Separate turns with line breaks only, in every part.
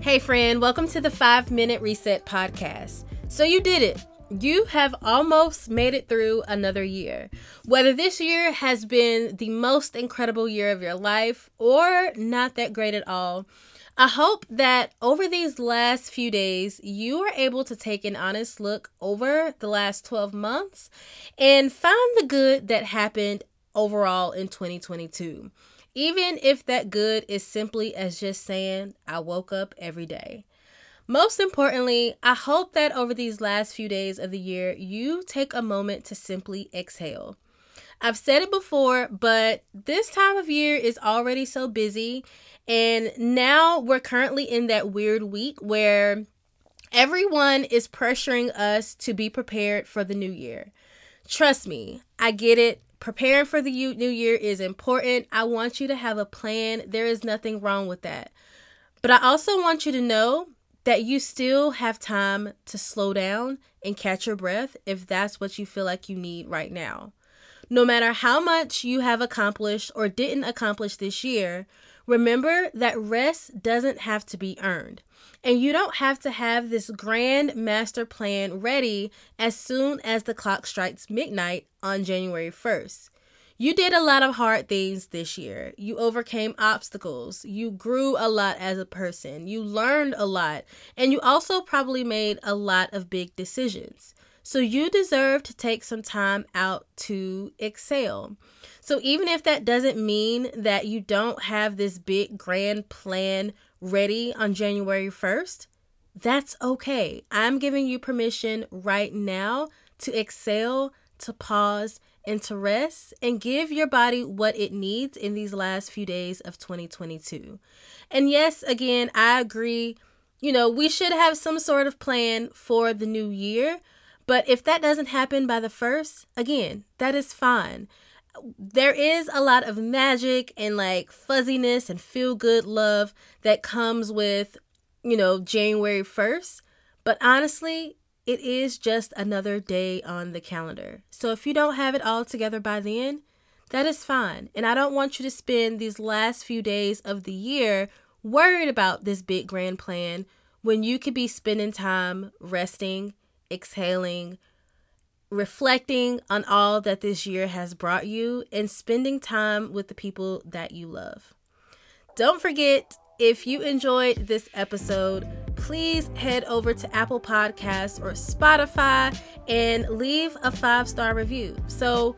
Hey, friend, welcome to the Five Minute Reset Podcast. So, you did it. You have almost made it through another year. Whether this year has been the most incredible year of your life or not that great at all, I hope that over these last few days, you are able to take an honest look over the last 12 months and find the good that happened overall in 2022 even if that good is simply as just saying, I woke up every day. Most importantly, I hope that over these last few days of the year, you take a moment to simply exhale. I've said it before, but this time of year is already so busy. And now we're currently in that weird week where everyone is pressuring us to be prepared for the new year. Trust me, I get it. Preparing for the new year is important. I want you to have a plan. There is nothing wrong with that. But I also want you to know that you still have time to slow down and catch your breath if that's what you feel like you need right now. No matter how much you have accomplished or didn't accomplish this year, remember that rest doesn't have to be earned. And you don't have to have this grand master plan ready as soon as the clock strikes midnight on January 1st. You did a lot of hard things this year. You overcame obstacles. You grew a lot as a person. You learned a lot. And you also probably made a lot of big decisions. So you deserve to take some time out to excel. So even if that doesn't mean that you don't have this big grand plan ready on January 1st, that's okay. I'm giving you permission right now to excel, to pause, and to rest and give your body what it needs in these last few days of 2022. And yes, again, I agree. You know, we should have some sort of plan for the new year. But if that doesn't happen by the first, again, that is fine there is a lot of magic and like fuzziness and feel good love that comes with, you know, January 1st. But honestly, it is just another day on the calendar. So if you don't have it all together by then, that is fine. And I don't want you to spend these last few days of the year worried about this big grand plan when you could be spending time resting, exhaling, reflecting on all that this year has brought you, and spending time with the people that you love. Don't forget, if you enjoyed this episode, please head over to Apple Podcasts or Spotify and leave a five star review. So,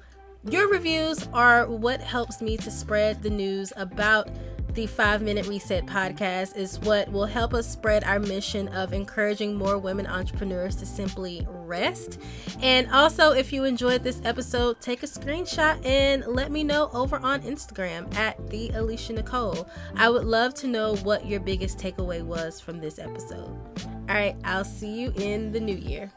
your reviews are what helps me to spread the news about the Five Minute Reset podcast is what will help us spread our mission of encouraging more women entrepreneurs to simply rest. And also, if you enjoyed this episode, take a screenshot and let me know over on Instagram at the Alicia Nicole. I would love to know what your biggest takeaway was from this episode. All right, I'll see you in the new year.